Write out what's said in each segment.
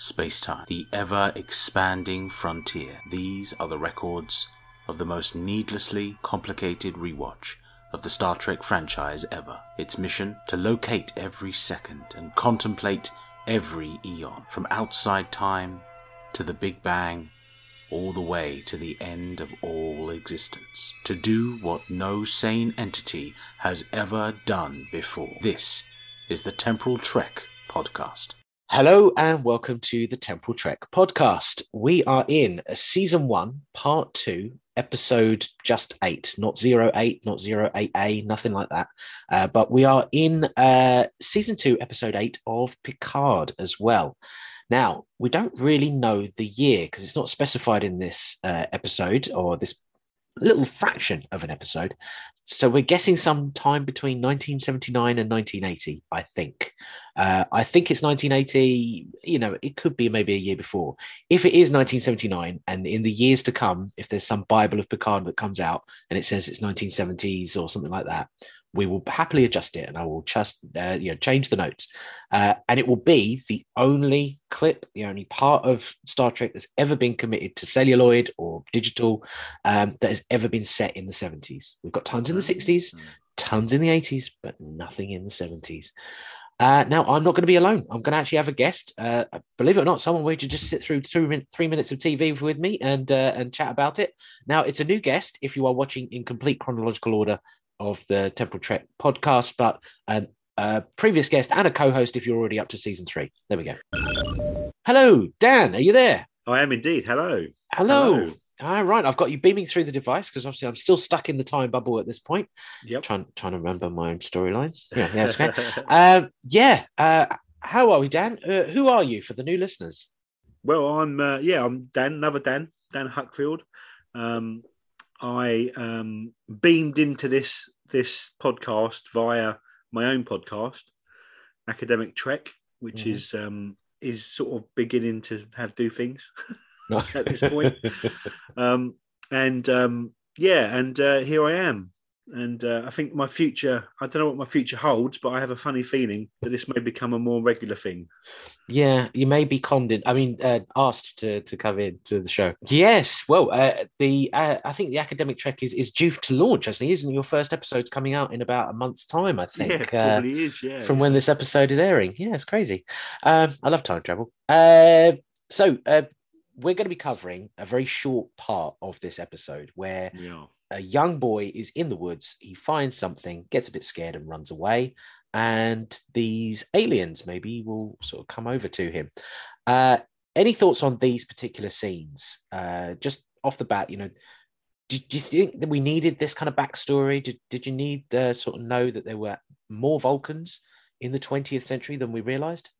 space-time, the ever-expanding frontier. These are the records of the most needlessly complicated rewatch of the Star Trek franchise ever. Its mission to locate every second and contemplate every eon, from outside time to the Big Bang, all the way to the end of all existence. To do what no sane entity has ever done before. This is the Temporal Trek podcast. Hello and welcome to the Temporal Trek podcast. We are in a season one, part two, episode just eight, not zero eight, not zero eight A, nothing like that. Uh, but we are in uh, season two, episode eight of Picard as well. Now, we don't really know the year because it's not specified in this uh, episode or this little fraction of an episode. So we're guessing some time between 1979 and 1980, I think. Uh, I think it's 1980. You know, it could be maybe a year before. If it is 1979, and in the years to come, if there's some Bible of Picard that comes out and it says it's 1970s or something like that, we will happily adjust it and I will just uh, you know change the notes. Uh, and it will be the only clip, the only part of Star Trek that's ever been committed to celluloid or digital um, that has ever been set in the 70s. We've got tons in the 60s, tons in the 80s, but nothing in the 70s. Uh, now, I'm not going to be alone. I'm going to actually have a guest. Uh, believe it or not, someone waited to just sit through three, three minutes of TV with me and uh, and chat about it. Now, it's a new guest. If you are watching in complete chronological order of the Temporal Trek podcast, but um, a previous guest and a co-host if you're already up to season three. There we go. Hello, Dan. Are you there? I am indeed. Hello. Hello. Hello. All right, I've got you beaming through the device because obviously I'm still stuck in the time bubble at this point. Yep. Trying trying to remember my own storylines. Yeah, yeah, okay. um, yeah. Uh, how are we, Dan? Uh, who are you for the new listeners? Well, I'm uh, yeah, I'm Dan, another Dan, Dan Huckfield. Um, I um, beamed into this this podcast via my own podcast, Academic Trek, which mm-hmm. is um, is sort of beginning to have do things. at this point. um, and um, yeah, and uh, here I am. And uh, I think my future, I don't know what my future holds, but I have a funny feeling that this may become a more regular thing. Yeah, you may be conned in, I mean, uh, asked to, to come in to the show. Yes, well, uh, the uh, I think the academic trek is, is due to launch, actually, isn't it? Your first episode's coming out in about a month's time, I think. Yeah, probably is, yeah. From when this episode is airing. Yeah, it's crazy. Um, I love time travel. Uh, so, uh, we're going to be covering a very short part of this episode where yeah. a young boy is in the woods. He finds something, gets a bit scared, and runs away. And these aliens maybe will sort of come over to him. Uh, any thoughts on these particular scenes? Uh, just off the bat, you know, did, do you think that we needed this kind of backstory? Did, did you need to sort of know that there were more Vulcans in the 20th century than we realized?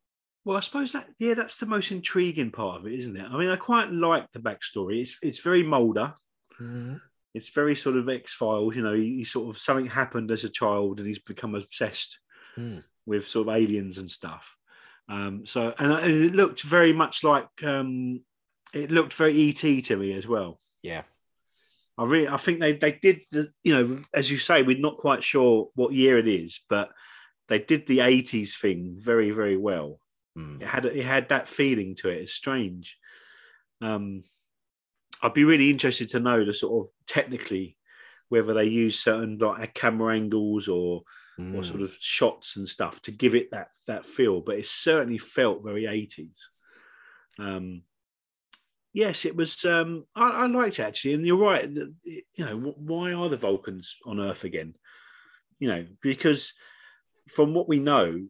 Well, I suppose that yeah, that's the most intriguing part of it, isn't it? I mean, I quite like the backstory. It's it's very Mulder. Mm-hmm. It's very sort of X Files. You know, he, he, sort of something happened as a child, and he's become obsessed mm. with sort of aliens and stuff. Um, so, and, and it looked very much like um, it looked very ET to me as well. Yeah, I really, I think they they did the, you know, as you say, we're not quite sure what year it is, but they did the 80s thing very, very well. Mm. It had it had that feeling to it. It's strange. Um, I'd be really interested to know the sort of technically whether they use certain like camera angles or mm. or sort of shots and stuff to give it that that feel. But it certainly felt very eighties. Um, yes, it was. Um, I, I liked it actually, and you're right. You know, why are the Vulcans on Earth again? You know, because from what we know,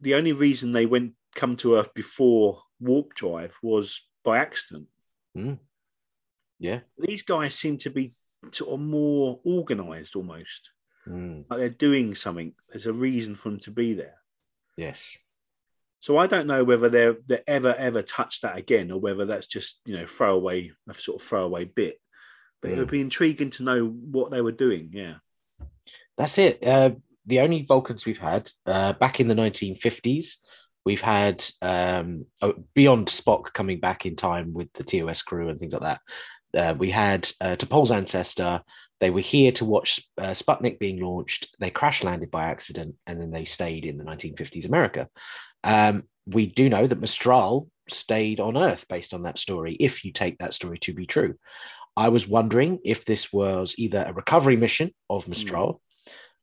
the only reason they went come to Earth before Warp Drive was by accident. Mm. Yeah. These guys seem to be sort of more organized almost. Mm. Like they're doing something. There's a reason for them to be there. Yes. So I don't know whether they're they ever ever touch that again, or whether that's just you know throwaway a sort of throwaway bit. But mm. it would hmm. be intriguing to know what they were doing. Yeah, that's it. Uh, the only Vulcans we've had uh, back in the 1950s We've had um, oh, beyond Spock coming back in time with the TOS crew and things like that. Uh, we had uh, T'Pol's ancestor. They were here to watch uh, Sputnik being launched. They crash landed by accident, and then they stayed in the 1950s America. Um, we do know that Mestral stayed on Earth based on that story, if you take that story to be true. I was wondering if this was either a recovery mission of hmm. Mestral.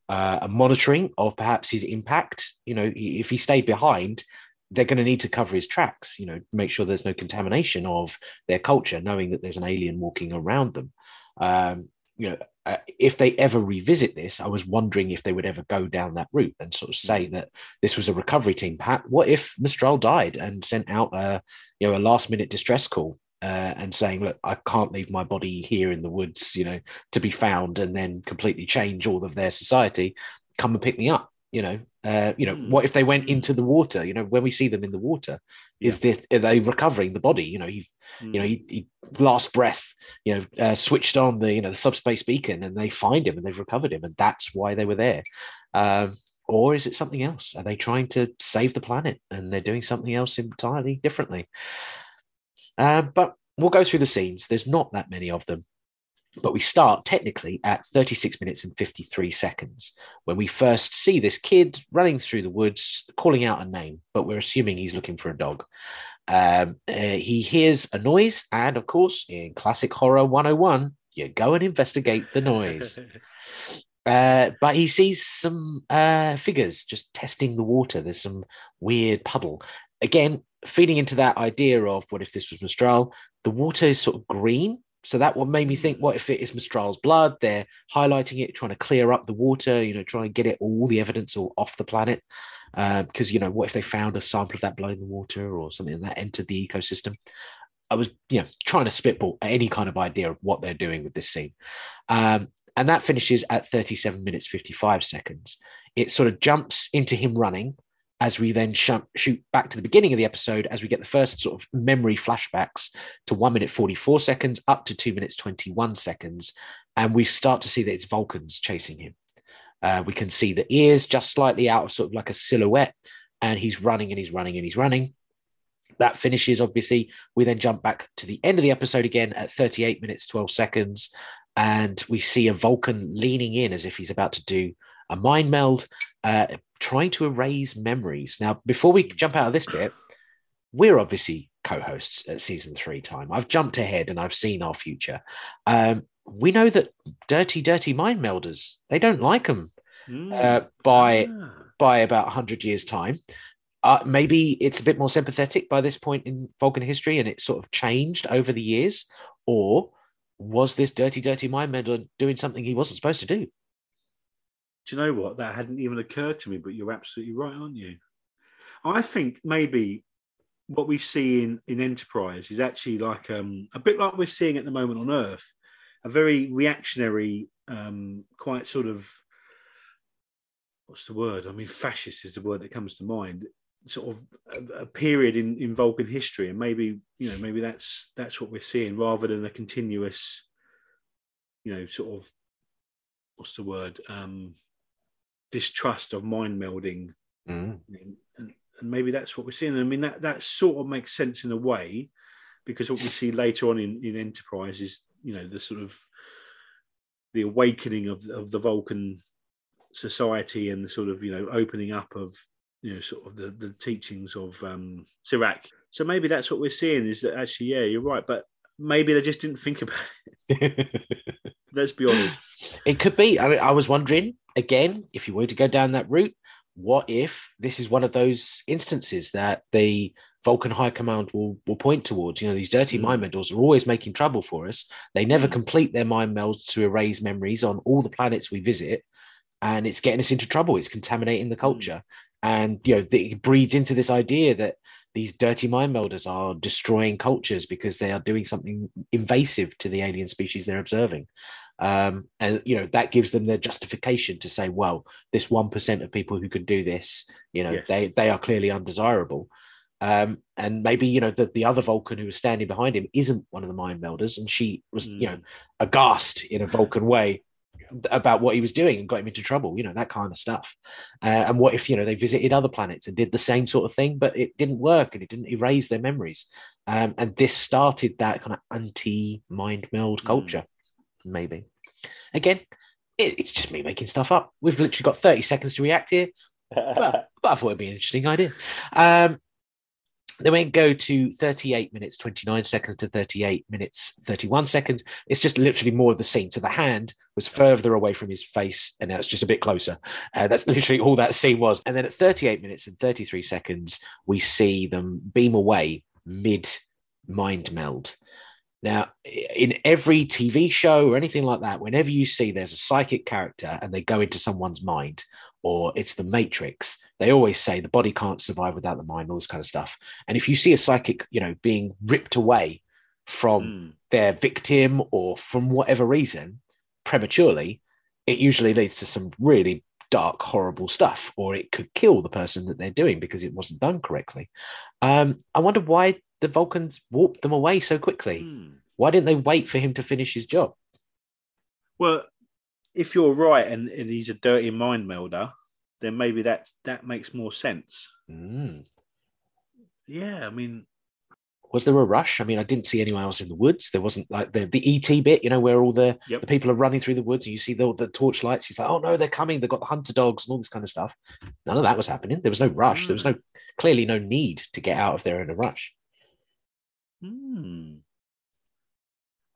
Uh, a monitoring of perhaps his impact. You know, if he stayed behind, they're going to need to cover his tracks, you know, make sure there's no contamination of their culture, knowing that there's an alien walking around them. Um, you know, uh, if they ever revisit this, I was wondering if they would ever go down that route and sort of say that this was a recovery team. Pat, what if Mestral died and sent out a, you know, a last minute distress call uh, and saying, "Look, I can't leave my body here in the woods, you know, to be found, and then completely change all of their society. Come and pick me up." You know, uh, you know, mm. what if they went into the water? You know, when we see them in the water, yeah. is this are they recovering the body? You know, he, mm. you know, he, he, last breath, you know, uh, switched on the you know the subspace beacon, and they find him and they've recovered him, and that's why they were there. Um, or is it something else? Are they trying to save the planet and they're doing something else entirely differently? Um, but we'll go through the scenes. There's not that many of them. But we start technically at 36 minutes and 53 seconds when we first see this kid running through the woods, calling out a name, but we're assuming he's looking for a dog. Um, uh, he hears a noise, and of course, in classic horror 101, you go and investigate the noise. Uh, but he sees some uh, figures just testing the water. There's some weird puddle. Again, feeding into that idea of what if this was Mestral, the water is sort of green so that what made me think, what if it is Mestral's blood? They're highlighting it, trying to clear up the water, you know, try and get it all the evidence all off the planet. Because, uh, you know, what if they found a sample of that blood in the water or something that entered the ecosystem? I was, you know, trying to spitball any kind of idea of what they're doing with this scene. Um, and that finishes at 37 minutes 55 seconds. It sort of jumps into him running as we then sh- shoot back to the beginning of the episode as we get the first sort of memory flashbacks to 1 minute 44 seconds up to 2 minutes 21 seconds and we start to see that it's vulcans chasing him. Uh, we can see the ears just slightly out of sort of like a silhouette and he's running and he's running and he's running. That finishes obviously. We then jump back to the end of the episode again at 38 minutes 12 seconds and we see a vulcan leaning in as if he's about to do a mind meld uh, trying to erase memories. Now, before we jump out of this bit, we're obviously co-hosts at season three time. I've jumped ahead and I've seen our future. Um, we know that dirty, dirty mind melders they don't like them mm. uh, by ah. by about hundred years time. Uh, maybe it's a bit more sympathetic by this point in Vulcan history, and it's sort of changed over the years. Or was this dirty, dirty mind melder doing something he wasn't supposed to do? Do you know what? That hadn't even occurred to me, but you're absolutely right, aren't you? I think maybe what we see in, in Enterprise is actually like um, a bit like we're seeing at the moment on Earth, a very reactionary, um, quite sort of what's the word? I mean, fascist is the word that comes to mind. Sort of a, a, period in, in Vulcan history, and maybe you know maybe that's that's what we're seeing rather than a continuous, you know, sort of what's the word? Um, distrust of mind melding, mm. and, and, maybe that's what we're seeing. I mean, that that sort of makes sense in a way, because what we see later on in, in Enterprise is you know the sort of the awakening of of the Vulcan society and the sort of you know opening up of you know sort of the, the teachings of um. So maybe that's what we're seeing is that actually, yeah, you're right, but maybe they just didn't think about it. Let's be honest. It could be. I mean, I was wondering again, if you were to go down that route, what if this is one of those instances that the Vulcan High Command will will point towards? You know, these dirty mm. mind melders are always making trouble for us. They never mm. complete their mind melds to erase memories on all the planets we visit, and it's getting us into trouble. It's contaminating the mm. culture, and you know, it breeds into this idea that these dirty mind melders are destroying cultures because they are doing something invasive to the alien species they're observing. Um, and you know that gives them their justification to say, well, this one percent of people who can do this, you know, yes. they they are clearly undesirable. Um, and maybe you know that the other Vulcan who was standing behind him isn't one of the mind melders, and she was mm. you know aghast in a Vulcan way about what he was doing and got him into trouble, you know, that kind of stuff. Uh, and what if, you know, they visited other planets and did the same sort of thing, but it didn't work and it didn't erase their memories. Um, and this started that kind of anti mind meld mm. culture maybe. Again, it, it's just me making stuff up. We've literally got 30 seconds to react here. but, but I thought it'd be an interesting idea. Um, Then we go to 38 minutes 29 seconds to 38 minutes 31 seconds. It's just literally more of the scene. So the hand was further away from his face, and now it's just a bit closer. Uh, that's literally all that scene was. And then at 38 minutes and 33 seconds, we see them beam away mid mind meld. Now, in every TV show or anything like that, whenever you see there's a psychic character and they go into someone's mind, or it's the Matrix, they always say the body can't survive without the mind, all this kind of stuff. And if you see a psychic, you know, being ripped away from mm. their victim or from whatever reason prematurely, it usually leads to some really dark, horrible stuff, or it could kill the person that they're doing because it wasn't done correctly. Um, I wonder why the Vulcans warped them away so quickly. Mm. Why didn't they wait for him to finish his job? Well, if you're right and, and he's a dirty mind melder, then maybe that that makes more sense. Mm. Yeah, I mean, was there a rush? I mean, I didn't see anyone else in the woods. There wasn't like the, the ET bit, you know, where all the, yep. the people are running through the woods and you see the, the torch lights. He's like, oh no, they're coming. They've got the hunter dogs and all this kind of stuff. None of that was happening. There was no rush. Mm. There was no clearly no need to get out of there in a rush. Hmm.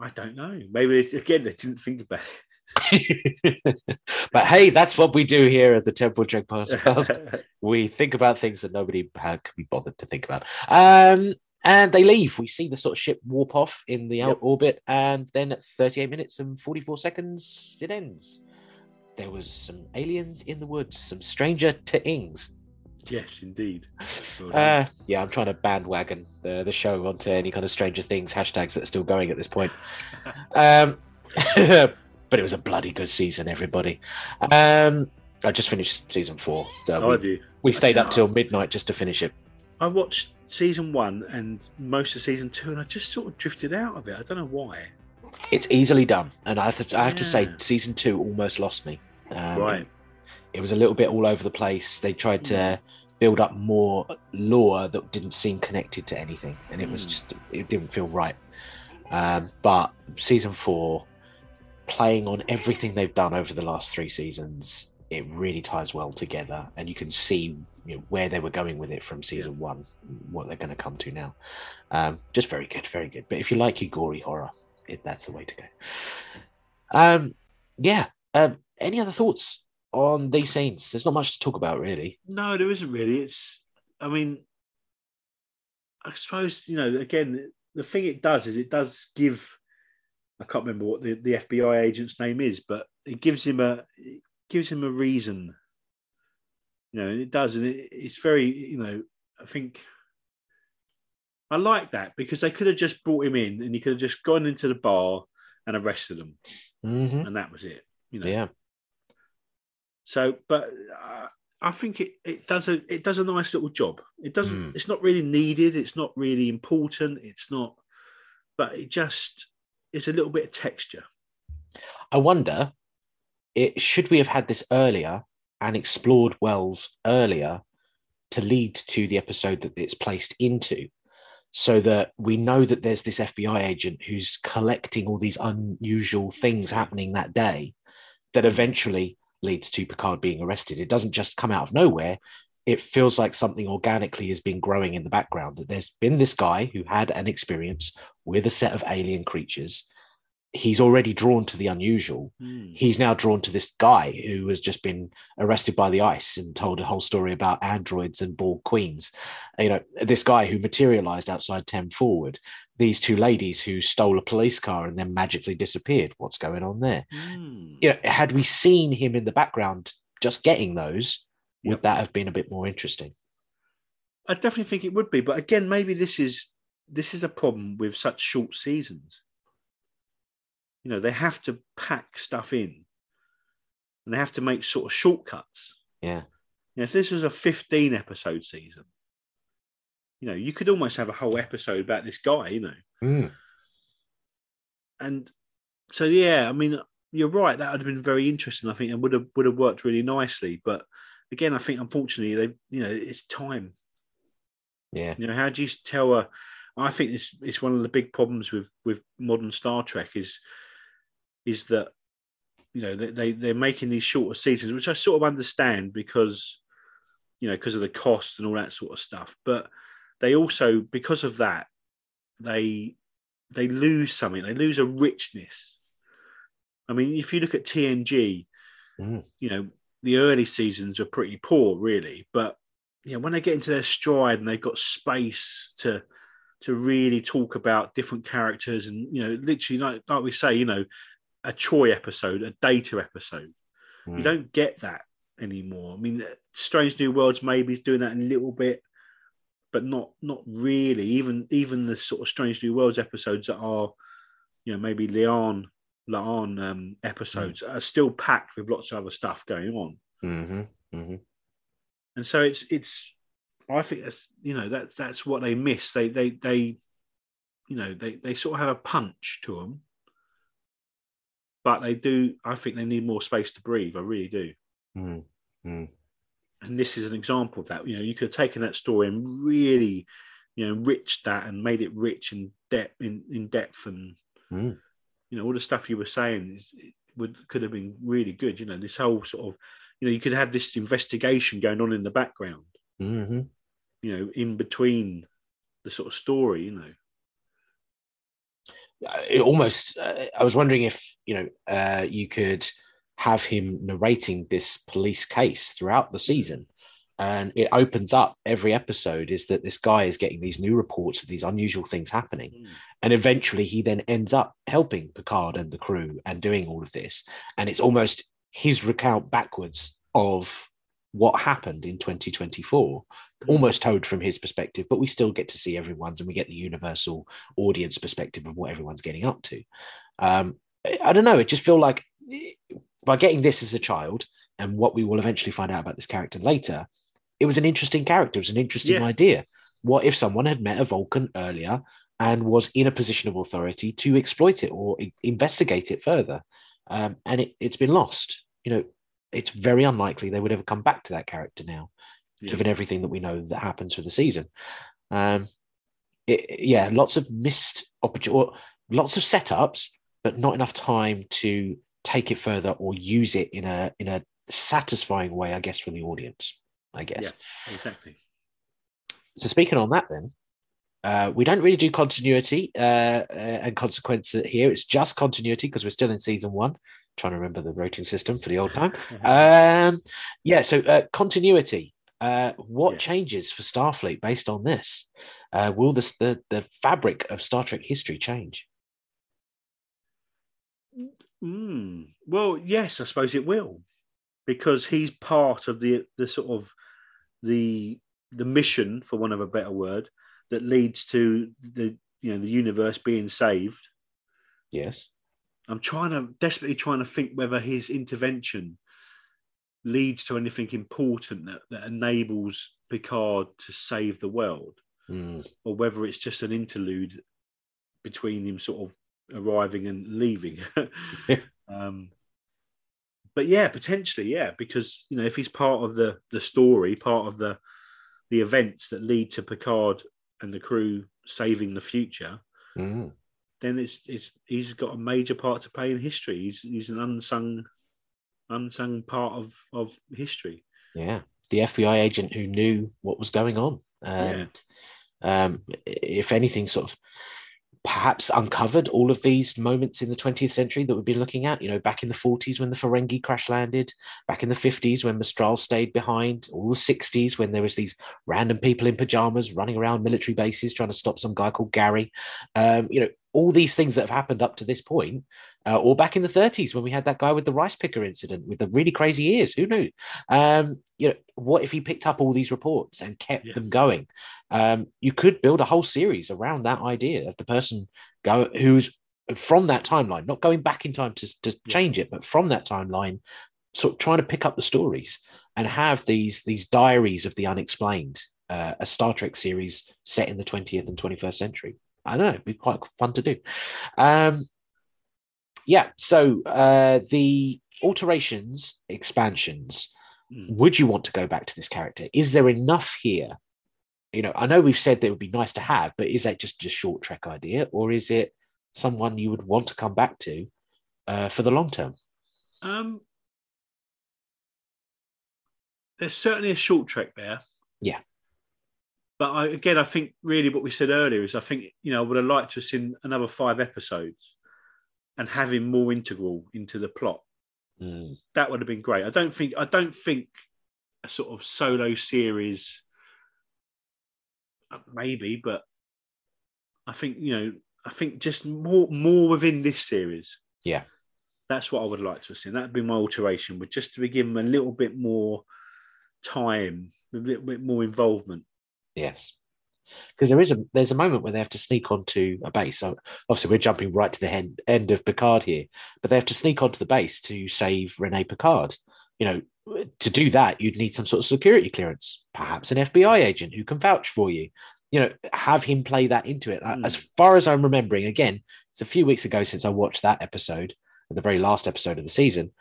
I don't know. Maybe again they didn't think about it. but hey, that's what we do here at the Temporal Trek podcast. we think about things that nobody can be bothered to think about. Um, and they leave. We see the sort of ship warp off in the yep. orbit, and then at 38 minutes and 44 seconds, it ends. There was some aliens in the woods, some Stranger Things. Yes, indeed. Uh, yeah, I'm trying to bandwagon the, the show onto any kind of Stranger Things hashtags that are still going at this point. Um, but it was a bloody good season, everybody. Um, I just finished season four. So oh, we, we stayed up till midnight just to finish it. I watched season one and most of season two, and I just sort of drifted out of it. I don't know why. It's easily done, and I have to, I have yeah. to say, season two almost lost me. Um, right. It was a little bit all over the place. They tried to build up more lore that didn't seem connected to anything, and it was mm. just it didn't feel right. Um, but season four playing on everything they've done over the last three seasons, it really ties well together, and you can see you know, where they were going with it from season one, what they're going to come to now. Um, just very good, very good. But if you like your gory horror, it, that's the way to go. Um, yeah. Um, any other thoughts on these scenes? There's not much to talk about, really. No, there isn't really. It's, I mean, I suppose you know. Again, the thing it does is it does give I can't remember what the, the FBI agent's name is, but it gives him a it gives him a reason. You know, and it does, and it, it's very, you know, I think I like that because they could have just brought him in and he could have just gone into the bar and arrested them, mm-hmm. and that was it. You know, yeah. So, but uh, I think it, it does a it does a nice little job. It doesn't. Mm. It's not really needed. It's not really important. It's not, but it just is a little bit of texture. I wonder, it should we have had this earlier and explored Wells earlier to lead to the episode that it's placed into, so that we know that there's this FBI agent who's collecting all these unusual things happening that day, that eventually leads to Picard being arrested. It doesn't just come out of nowhere. It feels like something organically has been growing in the background that there's been this guy who had an experience with a set of alien creatures. He's already drawn to the unusual. Mm. he's now drawn to this guy who has just been arrested by the ICE and told a whole story about androids and Borg queens. You know this guy who materialized outside 10 forward these two ladies who stole a police car and then magically disappeared what's going on there mm. you know had we seen him in the background just getting those would yep. that have been a bit more interesting? I definitely think it would be, but again, maybe this is this is a problem with such short seasons. You know, they have to pack stuff in, and they have to make sort of shortcuts. Yeah. You know, if this was a fifteen episode season, you know, you could almost have a whole episode about this guy. You know. Mm. And so, yeah, I mean, you're right. That would have been very interesting, I think, and would have would have worked really nicely. But again, I think unfortunately they, you know, it's time. Yeah. You know, how do you tell a? I think this is one of the big problems with with modern Star Trek is is that you know they they're making these shorter seasons, which I sort of understand because you know because of the cost and all that sort of stuff, but they also because of that they they lose something. They lose a richness. I mean, if you look at TNG, mm. you know the early seasons are pretty poor, really, but you know when they get into their stride and they've got space to to really talk about different characters and you know literally like like we say you know a Troi episode a data episode mm. you don't get that anymore i mean strange new worlds maybe is doing that a little bit but not not really. Even even the sort of Strange New Worlds episodes that are, you know, maybe La'an La'an um, episodes mm. are still packed with lots of other stuff going on. Mm-hmm. Mm-hmm. And so it's it's I think that's you know that that's what they miss. They they they you know they they sort of have a punch to them, but they do. I think they need more space to breathe. I really do. Mm-hmm and this is an example of that. You know, you could have taken that story and really, you know, enriched that and made it rich in depth, in, in depth, and mm. you know, all the stuff you were saying is, would could have been really good. You know, this whole sort of, you know, you could have this investigation going on in the background. Mm-hmm. You know, in between the sort of story. You know. It almost, uh, I was wondering if you know uh, you could have him narrating this police case throughout the season. And it opens up every episode is that this guy is getting these new reports of these unusual things happening. Mm. And eventually he then ends up helping Picard and the crew and doing all of this. And it's almost his recount backwards of what happened in 2024 almost told from his perspective but we still get to see everyone's and we get the universal audience perspective of what everyone's getting up to um, i don't know it just feel like by getting this as a child and what we will eventually find out about this character later, it was an interesting character. It was an interesting yeah. idea. What if someone had met a Vulcan earlier and was in a position of authority to exploit it or investigate it further? Um, and it, has been lost. You know, it's very unlikely they would ever come back to that character now, yeah. given everything that we know that happens for the season. Um, it, yeah, lots of missed opportunities, lots of setups, but not enough time to take it further or use it in a in a satisfying way, I guess, for the audience. I guess. Yeah, exactly. So speaking on that, then. Uh, we don't really do continuity uh, uh, and consequence here. It's just continuity because we're still in season one. trying to remember the rating system for the old time. um, yeah, so uh, continuity. Uh, what yeah. changes for Starfleet based on this? Uh, will this the the fabric of Star Trek history change? Mm. Well, yes, I suppose it will, because he's part of the the sort of the the mission, for want of a better word, that leads to the you know the universe being saved. Yes, I'm trying to desperately trying to think whether his intervention leads to anything important that, that enables Picard to save the world, mm. or whether it's just an interlude between him sort of arriving and leaving. um, but yeah, potentially, yeah, because you know if he's part of the the story, part of the the events that lead to Picard and the crew saving the future, mm. then it's it's he's got a major part to play in history. He's he's an unsung unsung part of of history. Yeah, the FBI agent who knew what was going on, and yeah. um, if anything, sort of perhaps uncovered all of these moments in the 20th century that we've been looking at. You know, back in the 40s when the Ferengi crash landed, back in the 50s when Mestral stayed behind, all the 60s when there was these random people in pajamas running around military bases trying to stop some guy called Gary. Um, you know, all these things that have happened up to this point uh, or back in the 30s when we had that guy with the rice picker incident with the really crazy ears. Who knew? Um, you know, what if he picked up all these reports and kept yeah. them going? Um, you could build a whole series around that idea of the person go who's from that timeline, not going back in time to, to yeah. change it, but from that timeline, sort of trying to pick up the stories and have these these diaries of the unexplained, uh, a Star Trek series set in the 20th and 21st century. I don't know, it'd be quite fun to do. Um, yeah, so uh, the alterations, expansions. Mm. Would you want to go back to this character? Is there enough here? You know, I know we've said that it would be nice to have, but is that just a short trek idea, or is it someone you would want to come back to uh, for the long term? Um, there's certainly a short trek there. Yeah, but I, again, I think really what we said earlier is I think you know I would have liked to have seen another five episodes and have him more integral into the plot. Mm. That would have been great. I don't think I don't think a sort of solo series, uh, maybe, but I think you know I think just more more within this series. Yeah. That's what I would like to have seen. That'd be my alteration, would just to be given a little bit more time, a little bit more involvement. Yes. Because there is a there's a moment where they have to sneak onto a base. So obviously, we're jumping right to the end, end of Picard here, but they have to sneak onto the base to save Rene Picard. You know, to do that, you'd need some sort of security clearance, perhaps an FBI agent who can vouch for you. You know, have him play that into it. Mm. As far as I'm remembering, again, it's a few weeks ago since I watched that episode, the very last episode of the season.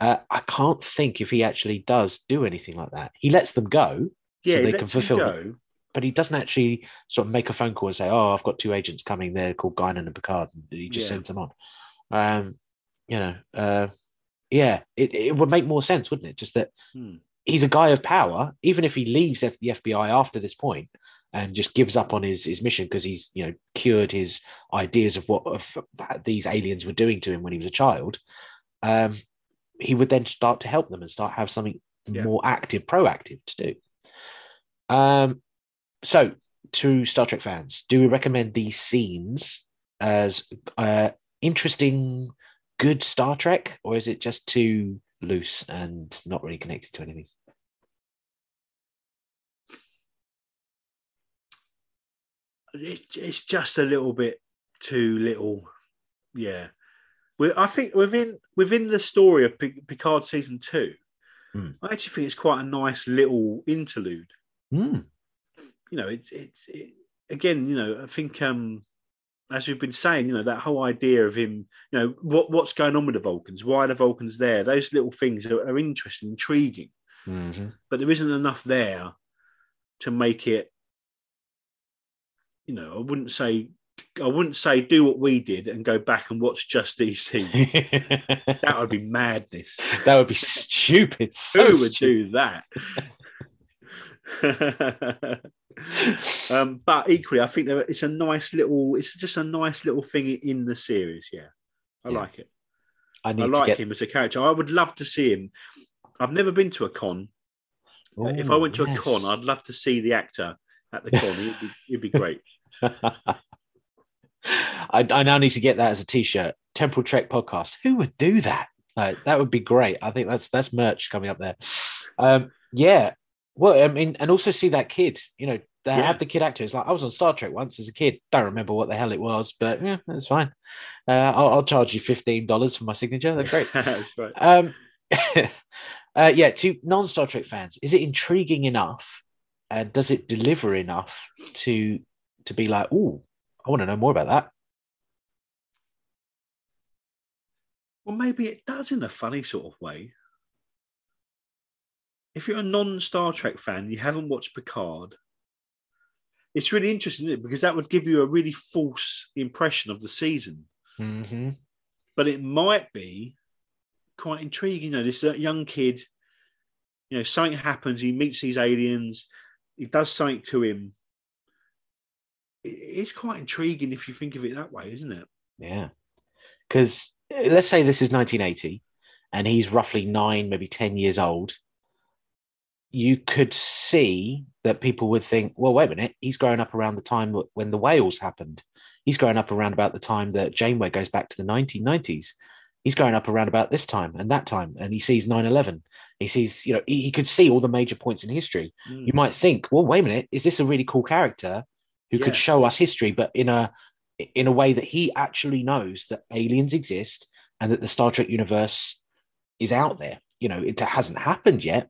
Uh, I can't think if he actually does do anything like that. He lets them go Yeah, so they can fulfill. But he doesn't actually sort of make a phone call and say, "Oh, I've got two agents coming. They're called Guinan and Picard." And he just Yeah. sends them on. Um, you know, uh, yeah, it, it would make more sense, wouldn't it? Just that Hmm. he's a guy of power. Even if he leaves F- the FBI after this point and just gives up on his his mission because he's you know cured his ideas of what of these aliens were doing to him when he was a child, um, he would then start to help them and start have something Yeah. more active, proactive to do. Um, so to Star Trek fans, do we recommend these scenes as uh, interesting, good Star Trek, or is it just too loose and not really connected to anything? It's, just a little bit too little. Yeah, we I think within within the story of Picard season two, Hmm. I actually think it's quite a nice little interlude. Hmm. You know, it's it's it, again. You know, I think um as we've been saying, you know, that whole idea of him, you know, what what's going on with the Vulcans? Why are the Vulcans there? Those little things are, are interesting, intriguing. Mhm. but there isn't enough there to make it you know i wouldn't say i wouldn't say do what we did and go back and watch just these scenes that would be madness that would be stupid. So who would stupid. do that um but equally i think there, it's a nice little it's just a nice little thing in the series yeah i Yeah. like it I i like get. him as a character i would love to see him i've never been to a con if I went to yes. a con, I'd love to see the actor at the con. It'd be, it'd be great. I, I now need to get that as a t-shirt. Temporal Trek podcast. Who would do that? Like, that would be great. I think that's that's merch coming up there. Um, yeah. Well, I mean, and also see that kid. You know, they Yeah. have the kid actors. Like I was on Star Trek once as a kid. Don't remember what the hell it was, but yeah, that's fine. Uh, I'll, I'll charge you fifteen dollars for my signature. That's great. That's right. Um, uh, yeah, to non Star Trek fans, is it intriguing enough? And does it deliver enough to to be like, oh, I want to know more about that? Well, maybe it does in a funny sort of way. If you're a non-Star Trek fan, you haven't watched Picard. It's really interesting, it? Because that would give you a really false impression of the season. Mm-hmm. But it might be quite intriguing. You know, this uh, young kid, you know, something happens, he meets these aliens, he does something to him. It's quite intriguing if you think of it that way, isn't it? Yeah, because let's say this is 1980, and he's roughly nine, maybe ten years old. You could see that people would think, well, wait a minute, he's growing up around the time when the whales happened. He's growing up around about the time that Janeway goes back to the 1990s. He's growing up around about this time and that time, and he sees 9 11. He sees, you know, he, he could see all the major points in history. Mm. You might think, well, wait a minute, is this a really cool character who Yeah. could show us history, but in a in a way that he actually knows that aliens exist and that the Star Trek universe is out there. You know, it hasn't happened yet,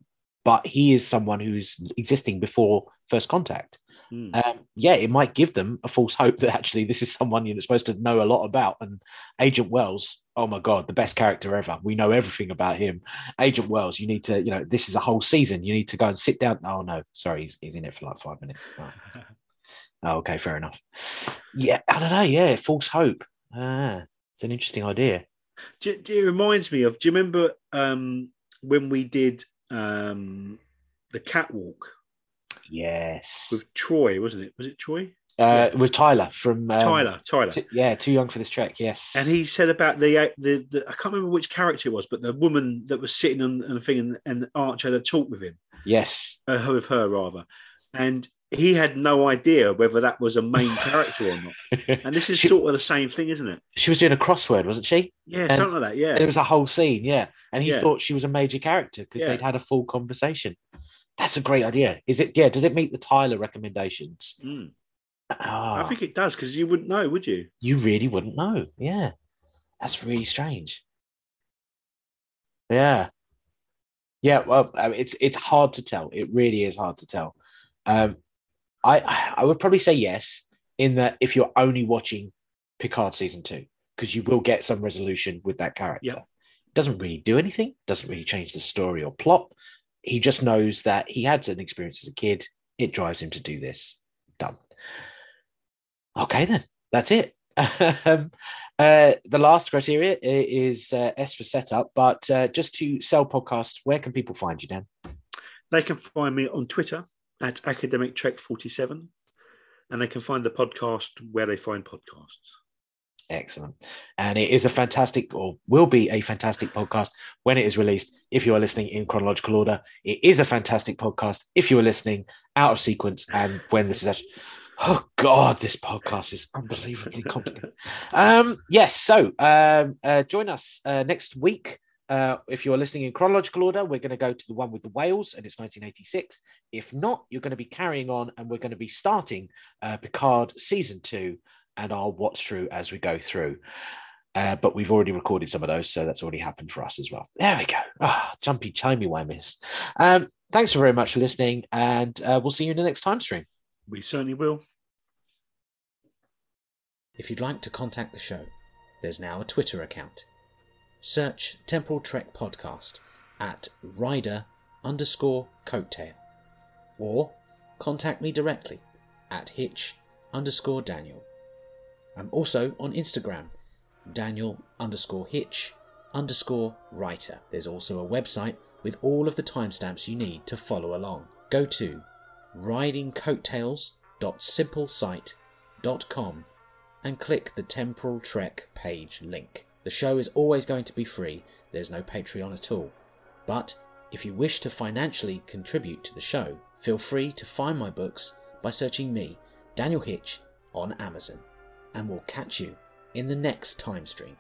but he is someone who's existing before first contact. Mm. Um, yeah, it might give them a false hope that actually this is someone you're supposed to know a lot about. And Agent Wells, oh my god, the best character ever. We know everything about him. Agent Wells, you need to, you know, this is a whole season. You need to go and sit down. Oh no, sorry, he's, he's in it for like five minutes. Oh. Oh, okay, fair enough. Yeah, I don't know. Yeah, false hope. Ah, it's an interesting idea. Do, do, it reminds me of. Do you remember um, when we did um, the catwalk? Yes. with Troy, wasn't it? Was it Troy? uh, with Tyler from um, Tyler, Tyler. T- yeah, too young for this trek. Yes. And he said about the, the the I can't remember which character it was, but the woman that was sitting on, on the thing, and, and Arch had a talk with him, yes. uh, with her rather, and he had no idea whether that was a main character or not. And this is She- sort of the same thing, isn't it? She was doing a crossword, wasn't she? Yeah, And- something like that. Yeah, It was a whole scene, yeah. And he Yeah. thought she was a major character because Yeah. they'd had a full conversation. That's a great idea. Is it? Yeah. Does it meet the Tyler recommendations? Mm. Ah, I think it does because you wouldn't know, would you? you really wouldn't know. Yeah, that's really strange. Yeah, yeah. Well, it's it's hard to tell. It really is hard to tell. Um, I I would probably say yes in that if you're only watching Picard season two because you will get some resolution with that character. Yeah. Doesn't really do anything. Doesn't really change the story or plot. He just knows that he had an experience as a kid. It drives him to do this. Done. Okay, then that's it. um, uh, the last criteria is uh, S for setup, but uh, just to sell podcast, where can people find you, Dan? They can find me on Twitter at Academic Trek Forty Seven, and they can find the podcast where they find podcasts. Excellent. And it is a fantastic, or will be a fantastic podcast when it is released. If you are listening in chronological order, it is a fantastic podcast. If you are listening out of sequence, and when this is actually, oh God, this podcast is unbelievably complicated. um, yes. So um, uh, join us uh, next week. Uh, if you are listening in chronological order, we're going to go to the one with the whales, and it's 1986. If not, you're going to be carrying on, and we're going to be starting uh, Picard season two and I'll watch through as we go through. Uh, but we've already recorded some of those, so that's already happened for us as well. There we go. Ah, jumpy, chimey, why miss? Um, thanks very much for listening, and uh, we'll see you in the next time stream. We certainly will. If you'd like to contact the show, there's now a Twitter account. Search Temporal Trek Podcast at rider underscore coattail or contact me directly at hitch underscore Daniel. I'm also on Instagram, Daniel underscore hitch underscore writer. There's also a website with all of the timestamps you need to follow along. Go to ridingcoattails.simplesite.com and click the Temporal Trek page link. The show is always going to be free, there's no Patreon at all. But if you wish to financially contribute to the show, feel free to find my books by searching me, Daniel Hitch, on Amazon. And we'll catch you in the next time stream.